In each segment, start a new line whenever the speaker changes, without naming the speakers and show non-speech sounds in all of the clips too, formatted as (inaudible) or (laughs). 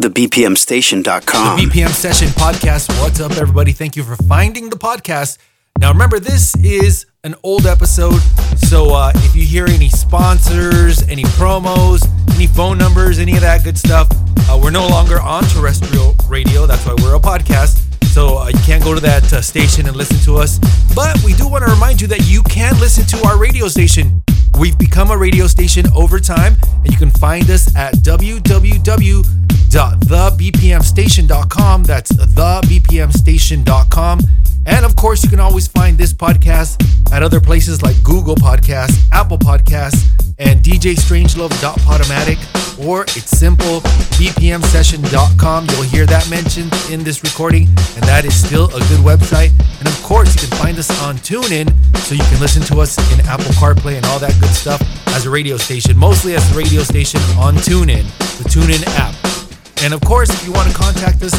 TheBPMStation.com.
The BPM Session Podcast. What's up, everybody? Thank you for finding the podcast. Now, remember, this is an old episode. So uh, if you hear any sponsors, any promos, any phone numbers, any of that good stuff, uh, we're no longer on terrestrial radio. That's why we're a podcast. So uh, you can't go to that uh, station and listen to us. But we do want to remind you that you can listen to our radio station. We've become a radio station over time, and you can find us at www.thebpmstation.com. That's thebpmstation.com. And of course, you can always find this podcast at other places like Google Podcasts, Apple Podcasts, and djstrangelove.podomatic, or it's simple, bpmsession.com. You'll hear that mentioned in this recording, and that is still a good website. And of course, you can find us on TuneIn, so you can listen to us in Apple CarPlay and all that good stuff as a radio station, mostly as a radio station on TuneIn, the TuneIn app. And of course, if you want to contact us,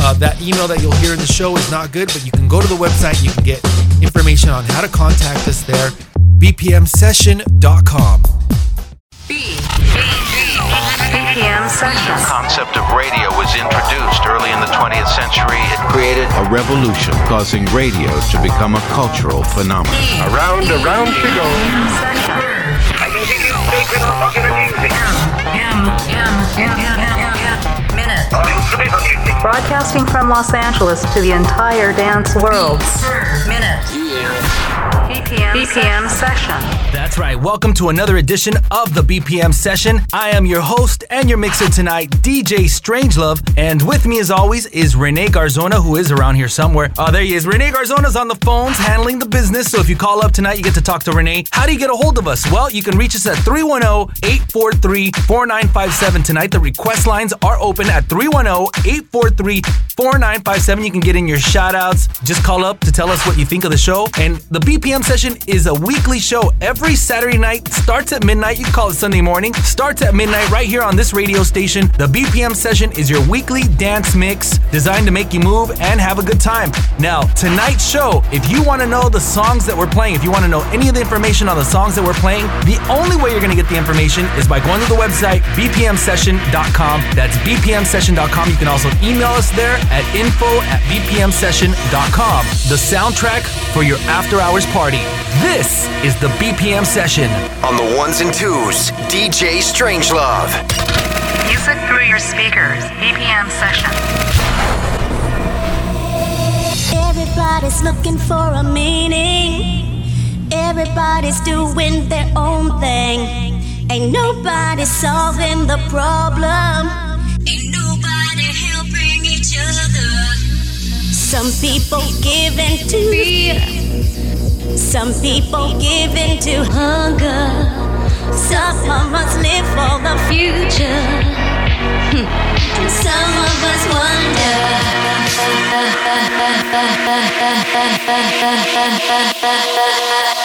uh, that email that you'll hear in the show is not good, but you can go to the website. You can get information on how to contact us there. bpmsession.com.
B. BPM session.
The concept of radio was introduced early in the 20th century. It created a revolution, causing radio to become a cultural phenomenon.
Around, around she goes.
M. M. M. M. M.
Broadcasting from Los Angeles to the entire dance world.
Minute. BPM, BPM session.
That's right. Welcome to another edition of the BPM session. I am your host and your mixer tonight, DJ Strangelove. And with me, as always, is Rene Garzona, who is around here somewhere. Oh, there he is. Rene Garzona's on the phones handling the business. So if you call up tonight, you get to talk to Rene. How do you get a hold of us? Well, you can reach us at 310 843 4957 tonight. The request lines are open at 310 843 4957. You can get in your shout outs. Just call up to tell us what you think of the show. And the BPM session is a weekly show every Saturday night. Starts at midnight. You call it Sunday morning. Starts at midnight right here on this radio station. The BPM session is your weekly dance mix designed to make you move and have a good time. Now, tonight's show, if you want to know the songs that we're playing, if you want to know any of the information on the songs that we're playing, the only way you're going to get the information is by going to the website bpmsession.com. That's bpmsession.com. You can also email us there at info at bpmsession.com. The soundtrack for your after hours party. This is the BPM session.
On the ones and twos, DJ Strangelove.
Music through your speakers. BPM session.
Everybody's looking for a meaning. Everybody's doing their own thing. Ain't nobody solving the problem. Some people give in to fear. Some people give in to hunger. Some of us live for the future. Some of us wonder. (laughs)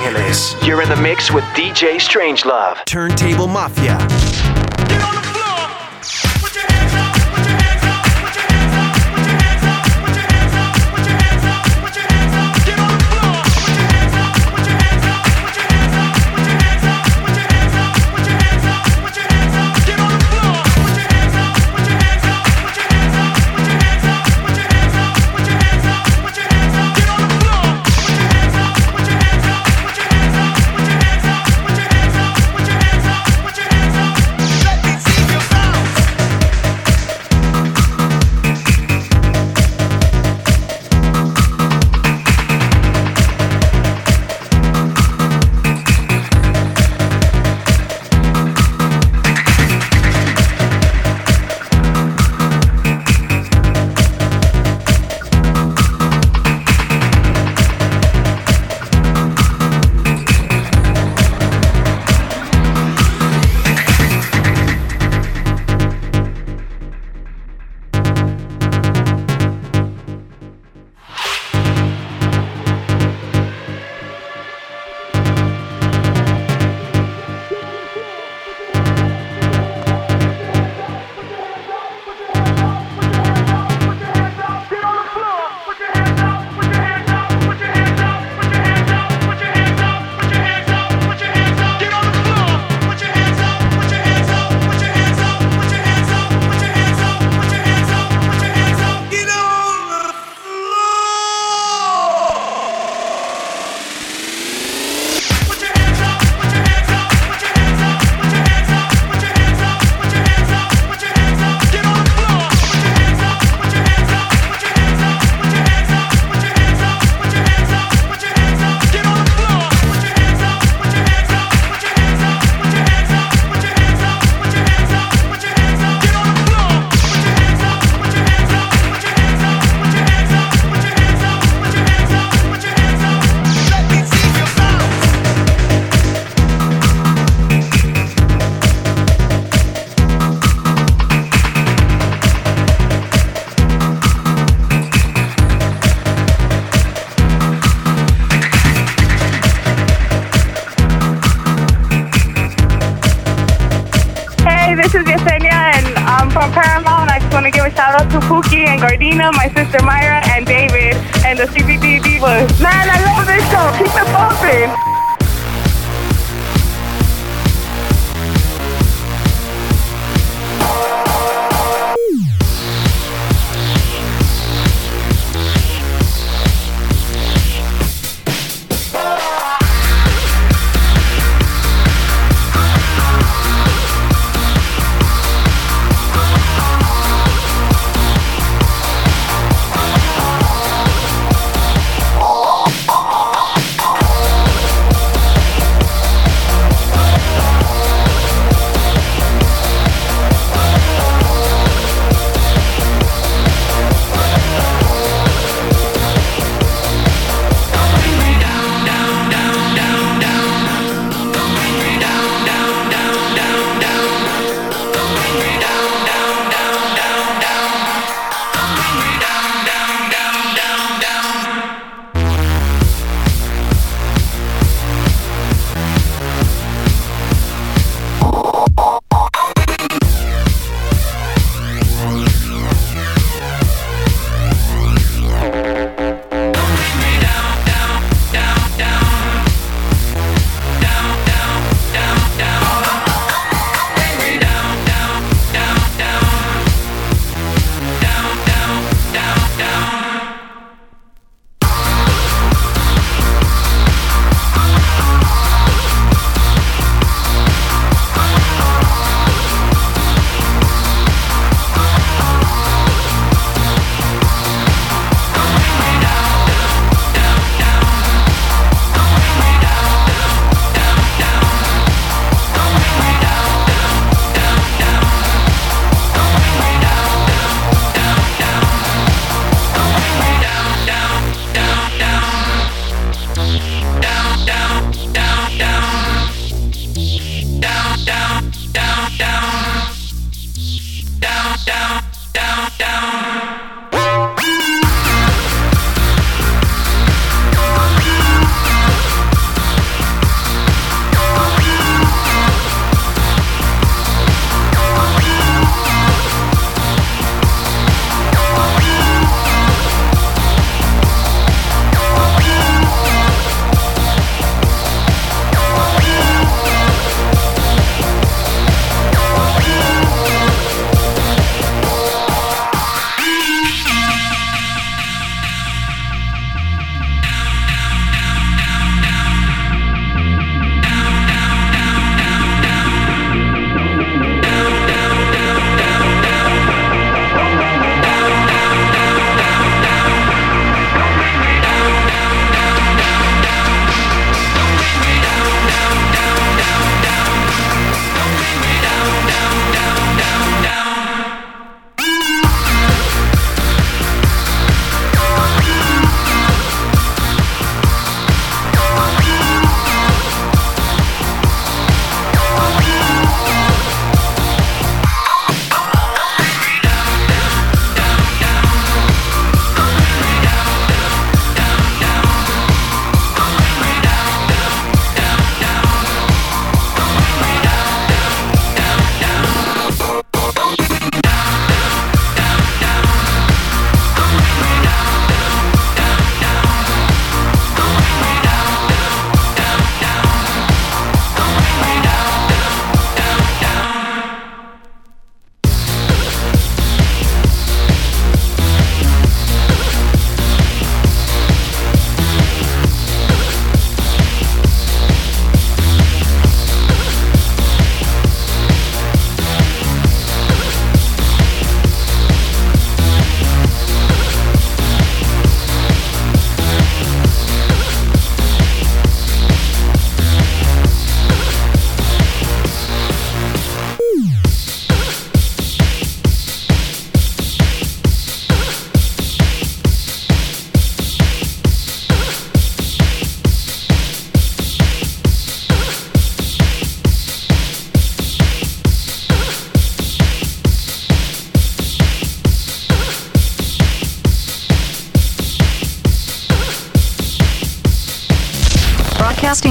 Angeles. You're in the mix with DJ Strangelove.
Turntable Mafia.
Shout out to Pookie and Gardina, my sister Myra, and David, and the CBD Divas. Man, I love this show. Keep it bumping.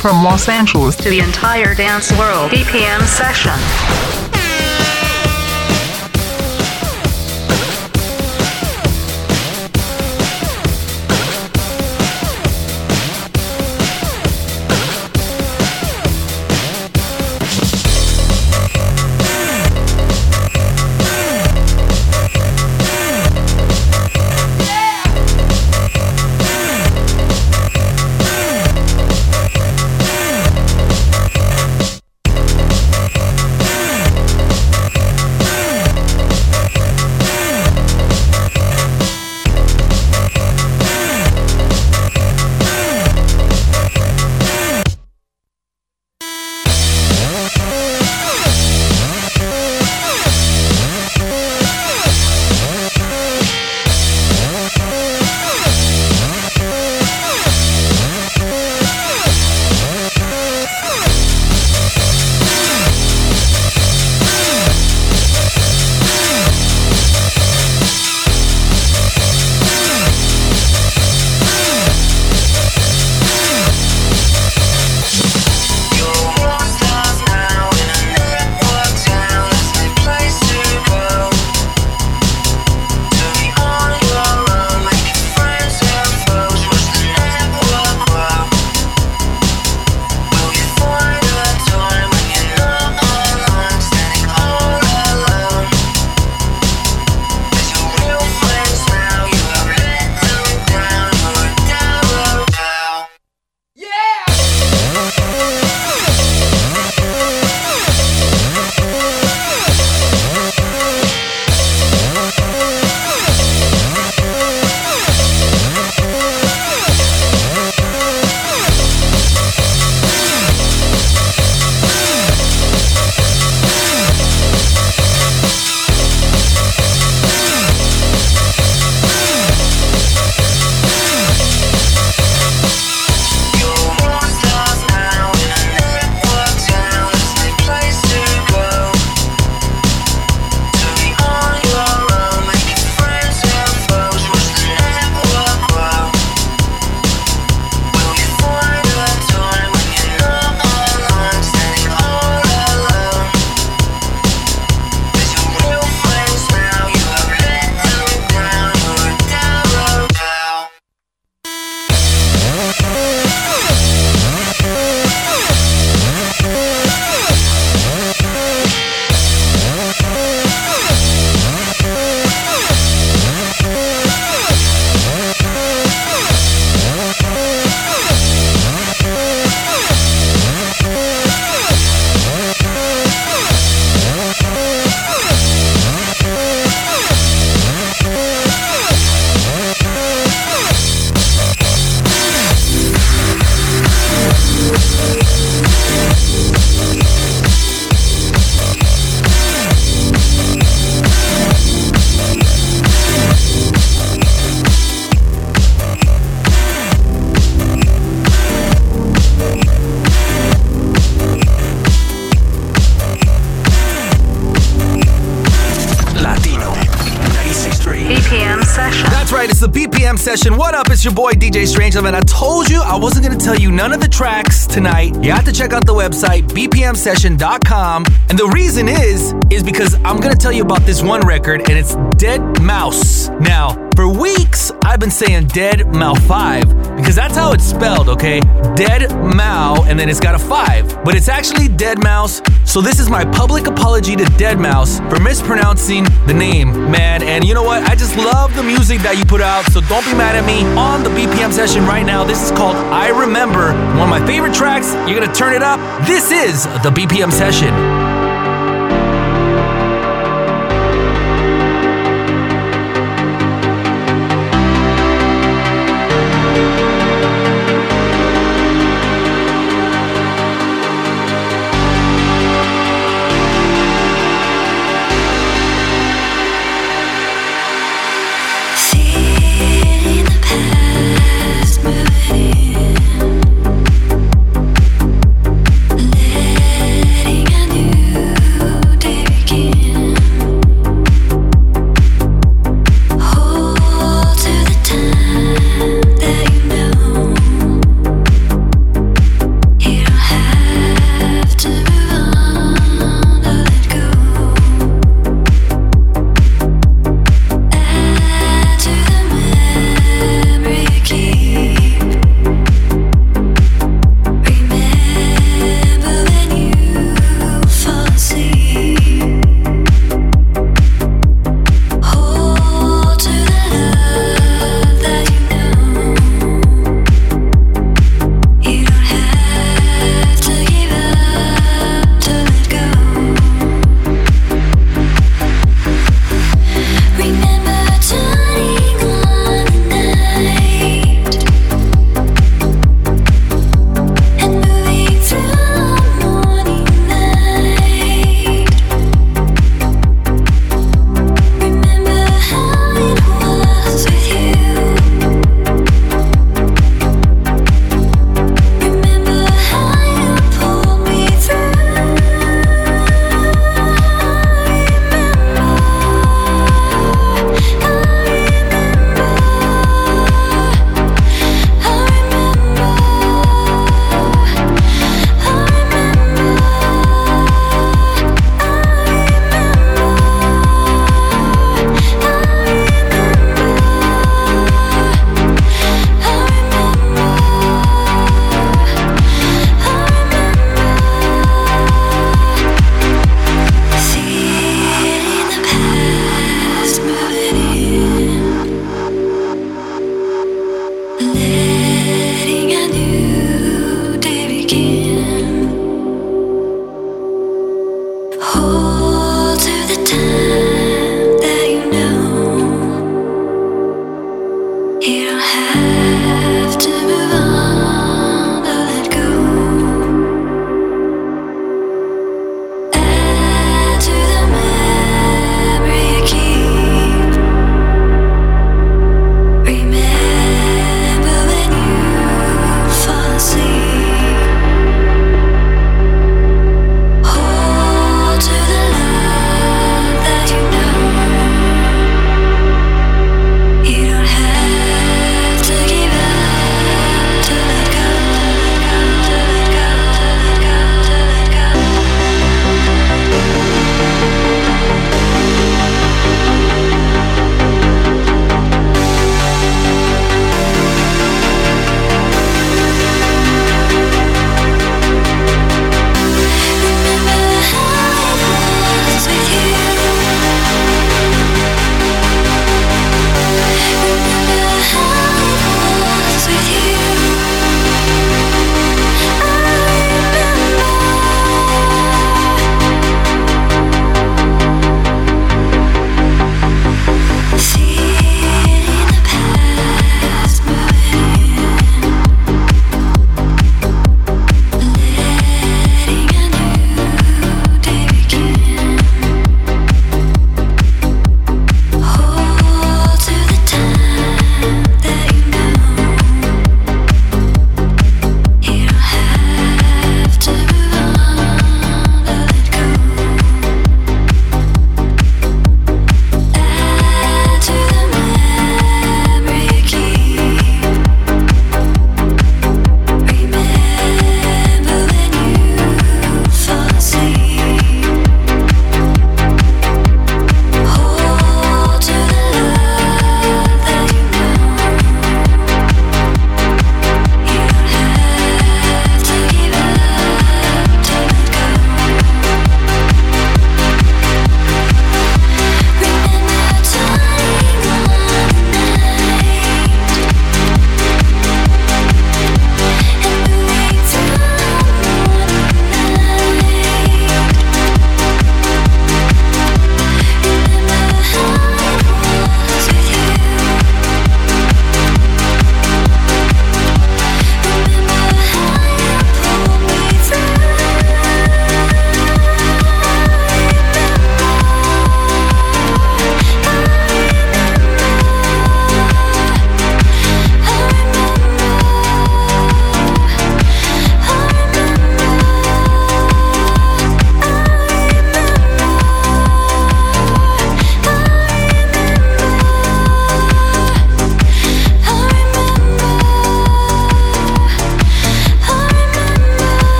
From Los Angeles to the entire dance world. BPM session.
Yeah. DJ Strangelove, and I told you I wasn't gonna tell you none of the tracks tonight. You have to check out the website bpmsession.com, and the reason is is because I'm gonna tell you about this one record, and it's Dead Mouse. Now, for weeks, I've been saying Dead Mao 5 because that's how it's spelled, okay? Dead Mao, and then it's got a 5. But it's actually Dead Mouse, so this is my public apology to Dead Mouse for mispronouncing the name, man. And you know what? I just love the music that you put out, so don't be mad at me. On the BPM session right now, this is called I Remember, one of my favorite tracks. You're gonna turn it up. This is the BPM session.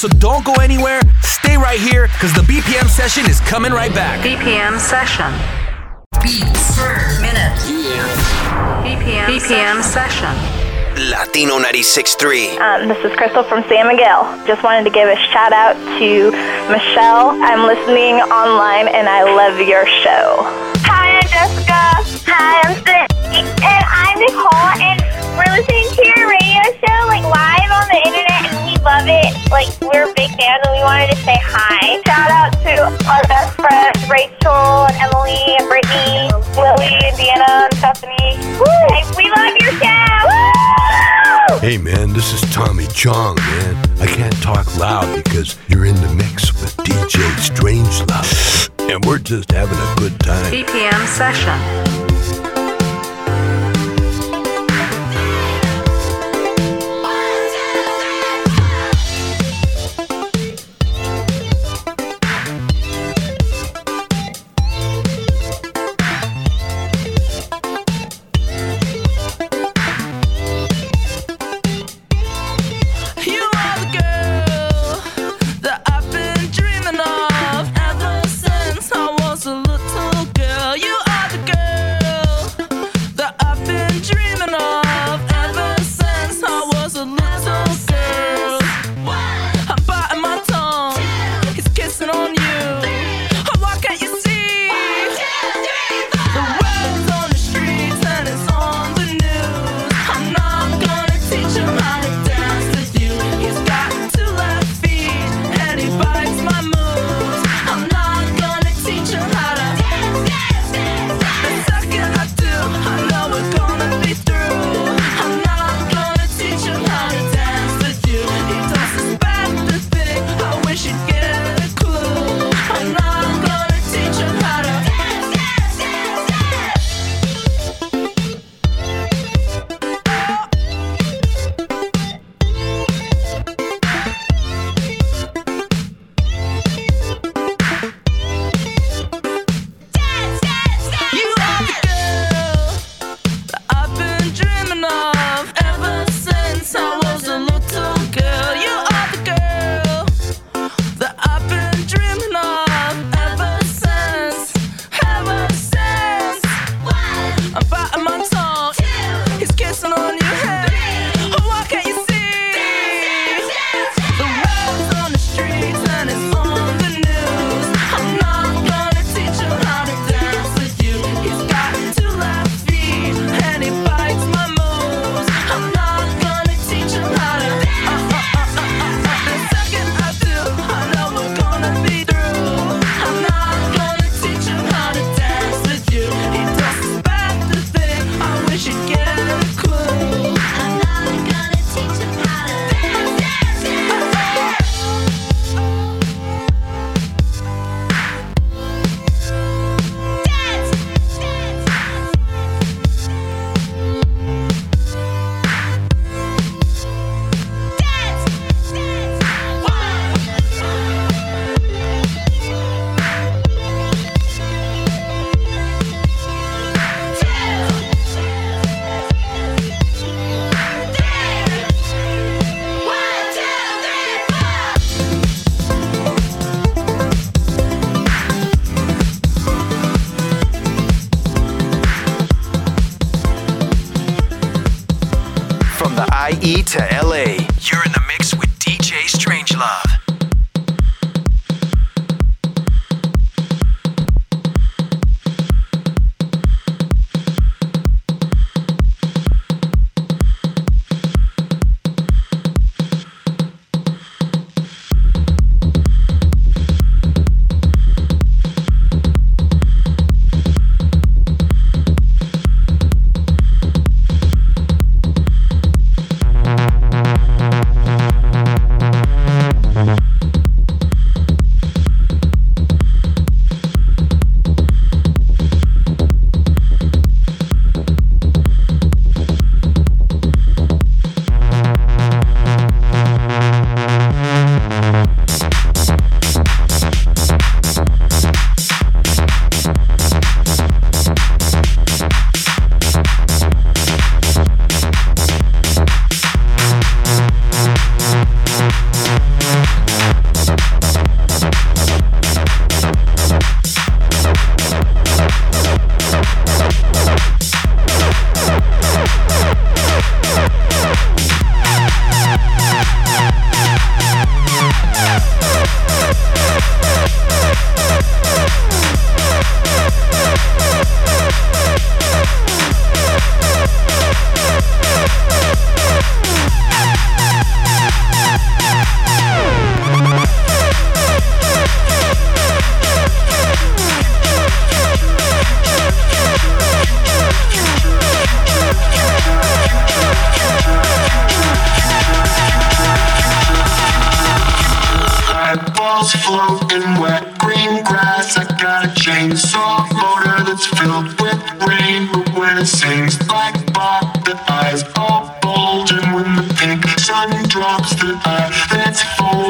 So don't go anywhere. Stay right here because the BPM session is coming right back.
BPM session.
Beats per minute. Yeah.
BPM, BPM session. session.
Latino 96.3.
Um, uh, this is Crystal from San Miguel. Just wanted to give a shout out to Michelle. I'm listening online and I love your show. Hi, I'm Jessica. Hi, I'm Brittany. And I'm Nicole and we're listening to your radio show like live on the internet love it. Like, we're a big fan and we wanted to say hi. Shout out to our best friends, Rachel and Emily and Brittany, Lily and Deanna and Stephanie. Hey, we love your show! Woo!
Hey man, this is Tommy Chong, man. I can't talk loud because you're in the mix with DJ Strangelove, and we're just having a good time.
BPM session.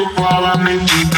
Let's fold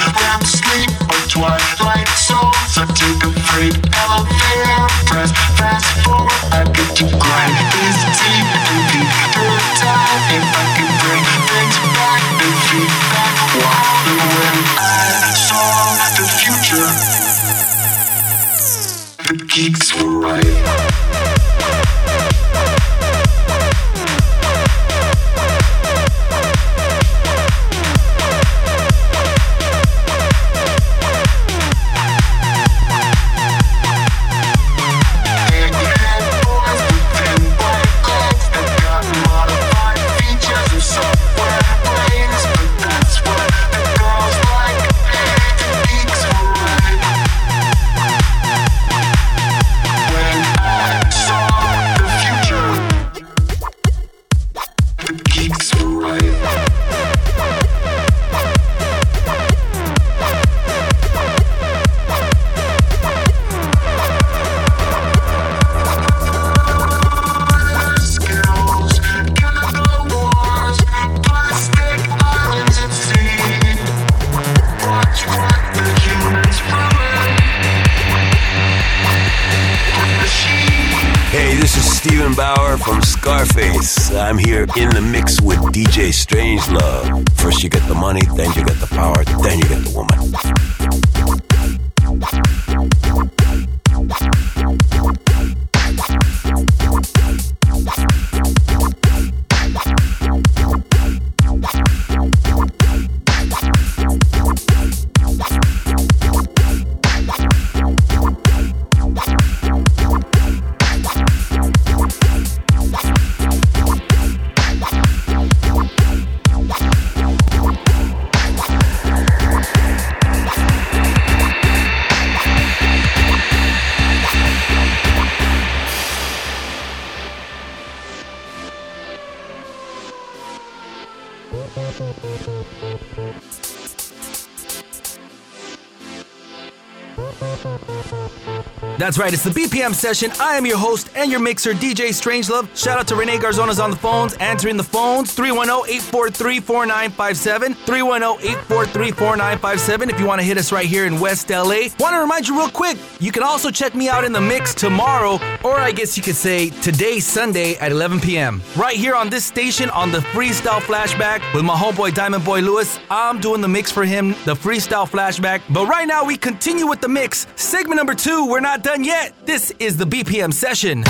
That's right, it's the BPM session. I am your host and your mixer, DJ Strangelove. Shout out to Renee Garzona's on the phones, answering the phones 310 843 4957. 310 843 4957 if you want to hit us right here in West LA. Want to remind you real quick, you can also check me out in the mix tomorrow, or I guess you could say today, Sunday at 11 p.m. Right here on this station on the Freestyle Flashback with my homeboy Diamond Boy Lewis. I'm doing the mix for him, the Freestyle Flashback. But right now, we continue with the mix. Segment number two, we're not done yet. This is the BPM session.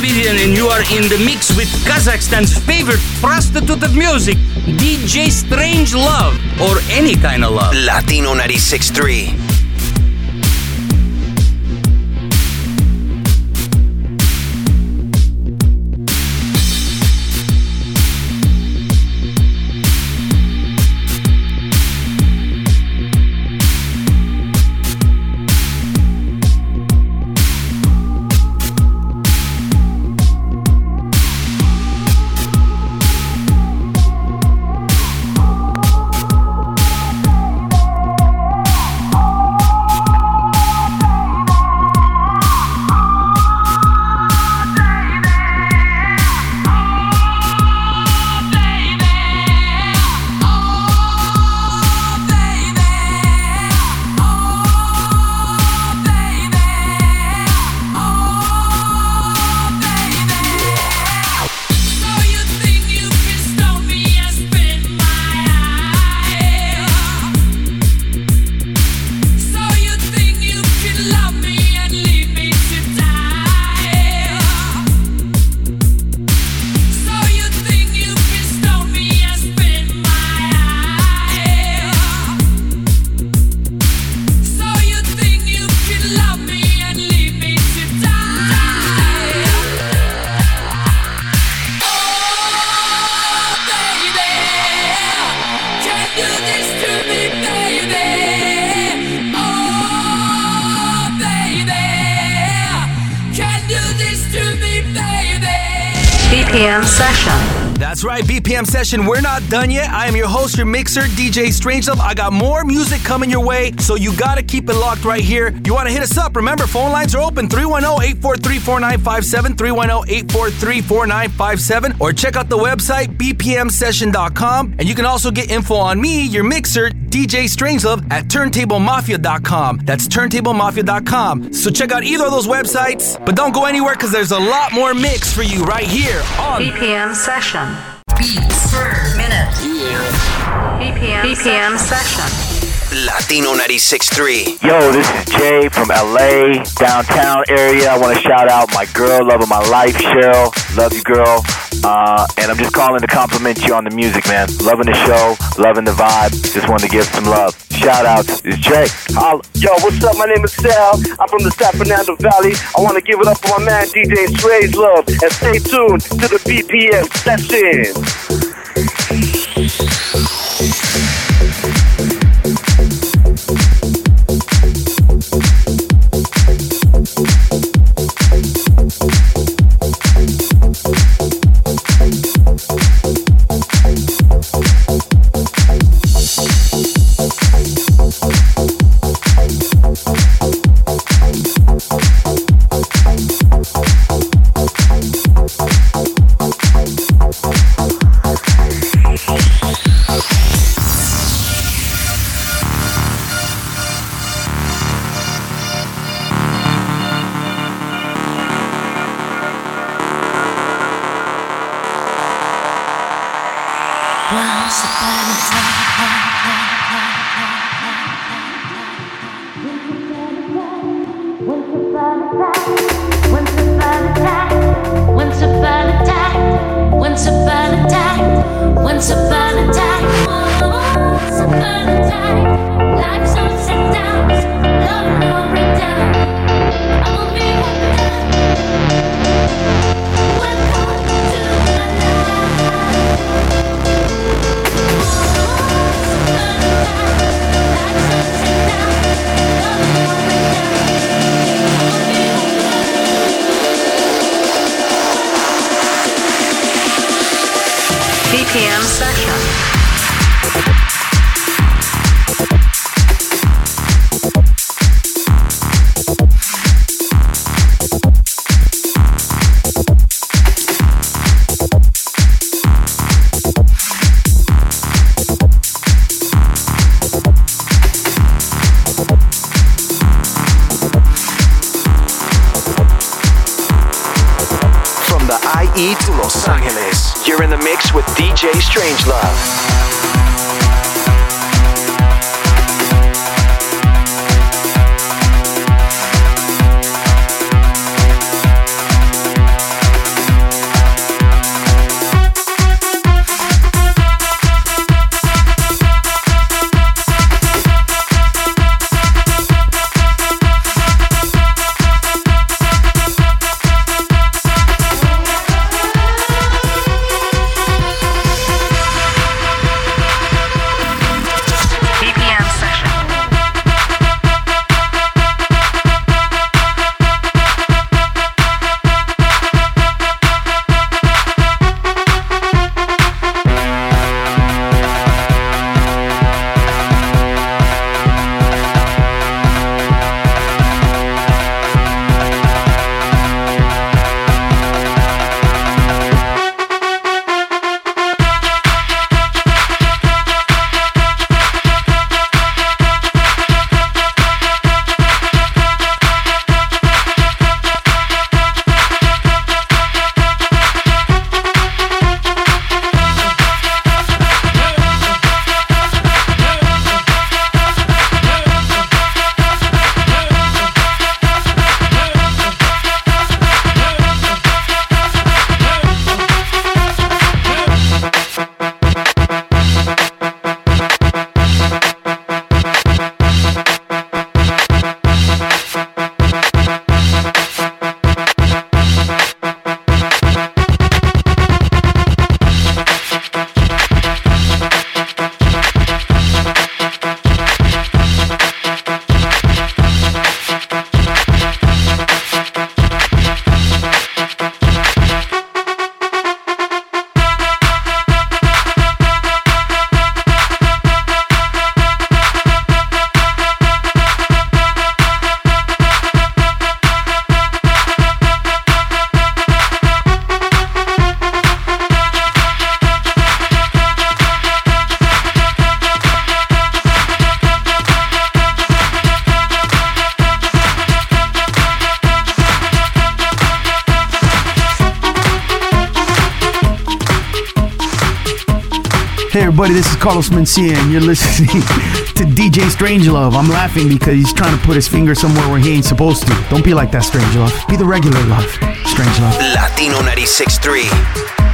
Davidian, and you are in the mix with Kazakhstan's favorite prostitute of music, DJ Strange Love, or any kind of love.
Latino 96.3.
BPM session.
That's right, BPM session. We're not done yet. I am your host, your mixer, DJ Strangelove. I got more music coming your way, so you gotta keep it locked right here. You wanna hit us up? Remember, phone lines are open 310 843 4957, 310 843 4957, or check out the website bpmsession.com. And you can also get info on me, your mixer, DJ Strangelove, at turntablemafia.com. That's turntablemafia.com. So check out either of those websites, but don't go anywhere because there's a lot more mix for you right here on
BPM session.
Beats per minute.
BPM, BPM session.
Latino 96.3.
Yo, this is Jay from LA, downtown area. I want to shout out my girl, love of my life, Cheryl. Love you, girl. Uh, and I'm just calling to compliment you on the music, man. Loving the show, loving the vibe. Just wanted to give some love. Shout outs. It's Jay.
Uh, yo, what's up? My name is Sal. I'm from the San Fernando Valley. I want to give it up for my man DJ Strange Love. And stay tuned to the BPM session.
Once upon a
Carlos Mencia and you're listening (laughs) to DJ Strangelove. I'm laughing because he's trying to put his finger somewhere where he ain't supposed to. Don't be like that, Strangelove. Be the regular love, Strangelove.
Latino 96.3.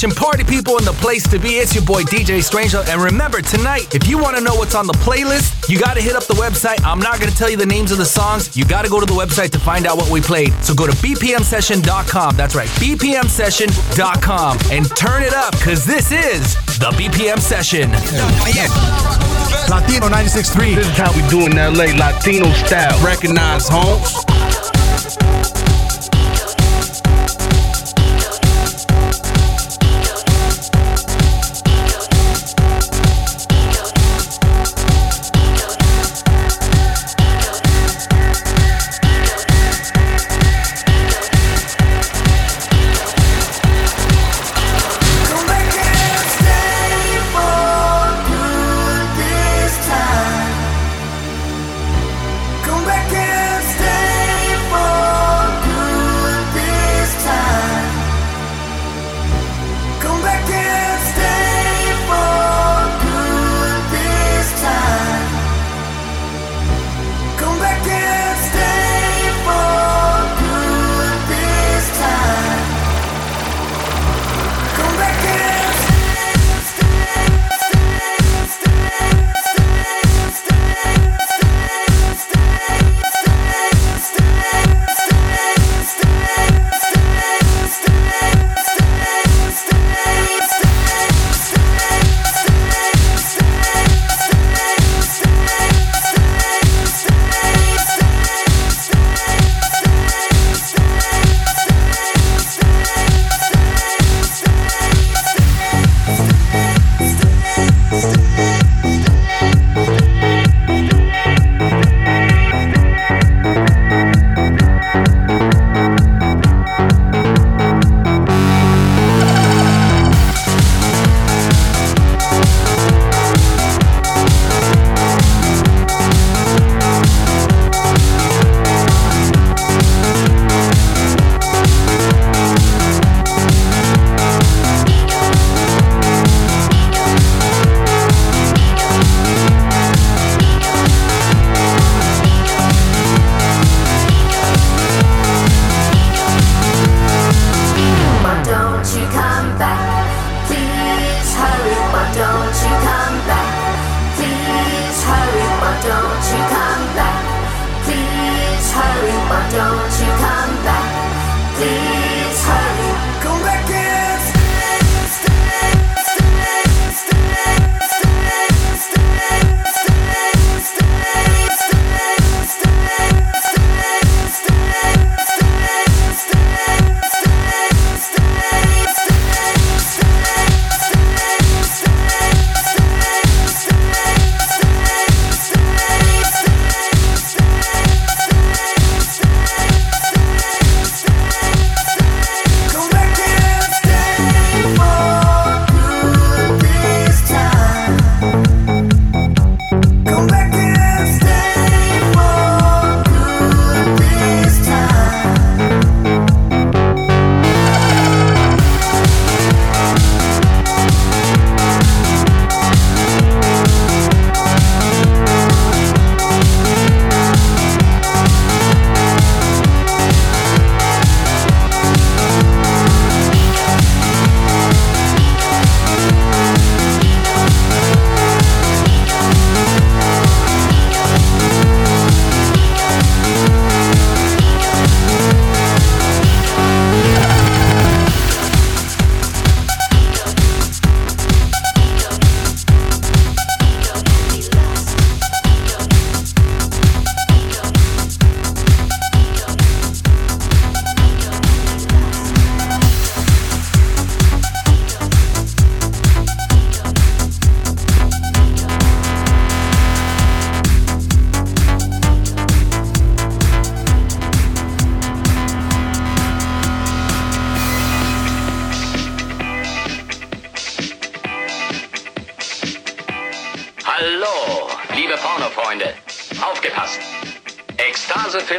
session party people in the place to be. It's your boy DJ Stranger. And remember, tonight, if you want to know what's on the playlist, you got to hit up the website. I'm not going to tell you the names of the songs. You got to go to the website to find out what we played. So go to bpmsession.com. That's right, bpmsession.com and turn it up because this is the BPM session.
Latino 96.3.
This is how we do in LA, Latino style. Recognize homes.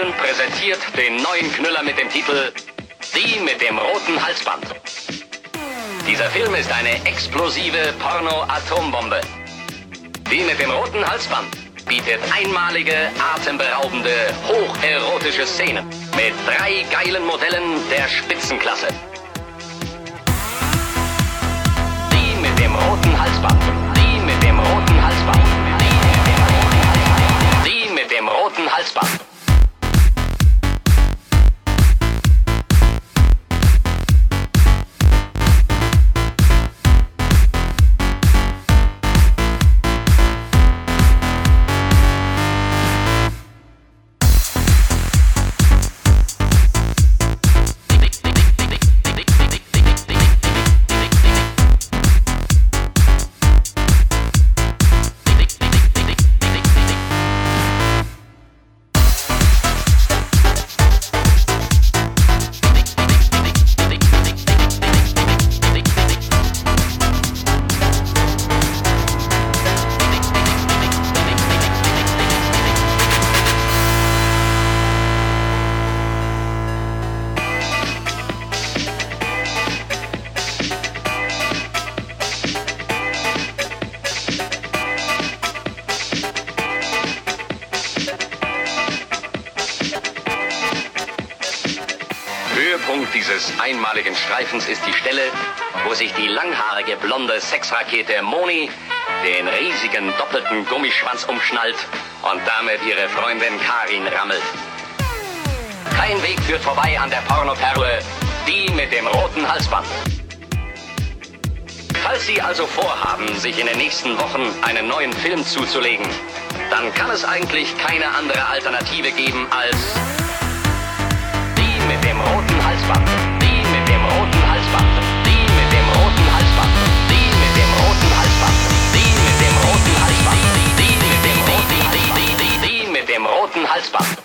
Ekstase-Film präsentiert den neuen Knüller mit dem Titel Die mit dem roten Halsband. Dieser Film ist eine explosive Porno-Atombombe. Die mit dem roten Halsband bietet einmalige, atemberaubende, hocherotische Szenen mit drei geilen Modellen der Spitzenklasse. Die mit dem roten Halsband. Die mit dem roten Halsband. Die mit dem roten Halsband. Sexrakete Moni den riesigen doppelten Gummischwanz umschnallt und damit ihre Freundin Karin rammelt. Kein Weg führt vorbei an der Pornoperle, die mit dem roten Halsband. Falls Sie also vorhaben, sich in den nächsten Wochen einen neuen Film zuzulegen, dann kann es eigentlich keine andere Alternative geben als die mit dem roten Halsband. Knoten, Halsband.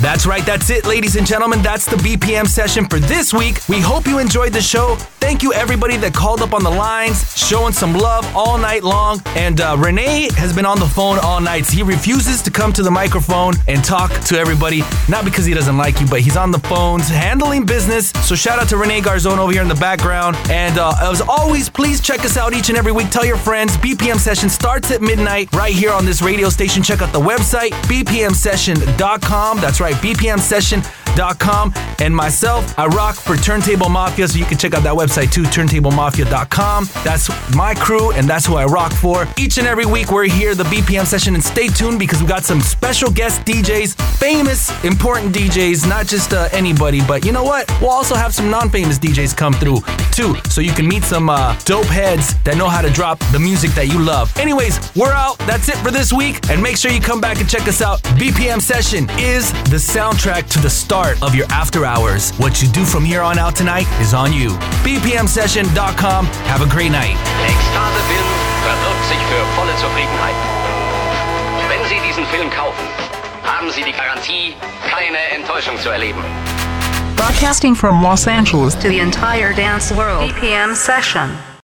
That's right, that's it, ladies and gentlemen. That's the BPM session for this week. We hope you enjoyed the show. Thank you, everybody that called up on the lines, showing some love all night long. And uh, Renee has been on the phone all night. He refuses to come to the microphone and talk to everybody, not because he doesn't like you, but he's on the phones handling business. So shout out to Renee Garzon over here in the background. And uh, as always, please check us out each and every week. Tell your friends. BPM session starts at midnight right here on this radio station. Check out the website, bpmsession.com. That's right, Right. BPM session bpmsession.com. And myself, I rock for Turntable Mafia, so you can check out that website too, turntablemafia.com. That's my crew, and that's who I rock for. Each and every week, we're here, the BPM session, and stay tuned because we got some special guest DJs, famous, important DJs, not just uh, anybody, but you know what? We'll also have some non famous DJs come through too, so you can meet some uh, dope heads that know how to drop the music that you love. Anyways, we're out. That's it for this week, and make sure you come back and check us out. BPM Session is the soundtrack to the start of your after hours. What you do from here on out tonight is on you. BPMSession.com. Have a great night.
Ekstase-Film verbirgt sich für volle Zufriedenheit. Wenn Sie diesen Film kaufen, haben Sie die Garantie, keine Enttäuschung zu erleben.
Broadcasting from Los Angeles to the entire dance world. BPM session.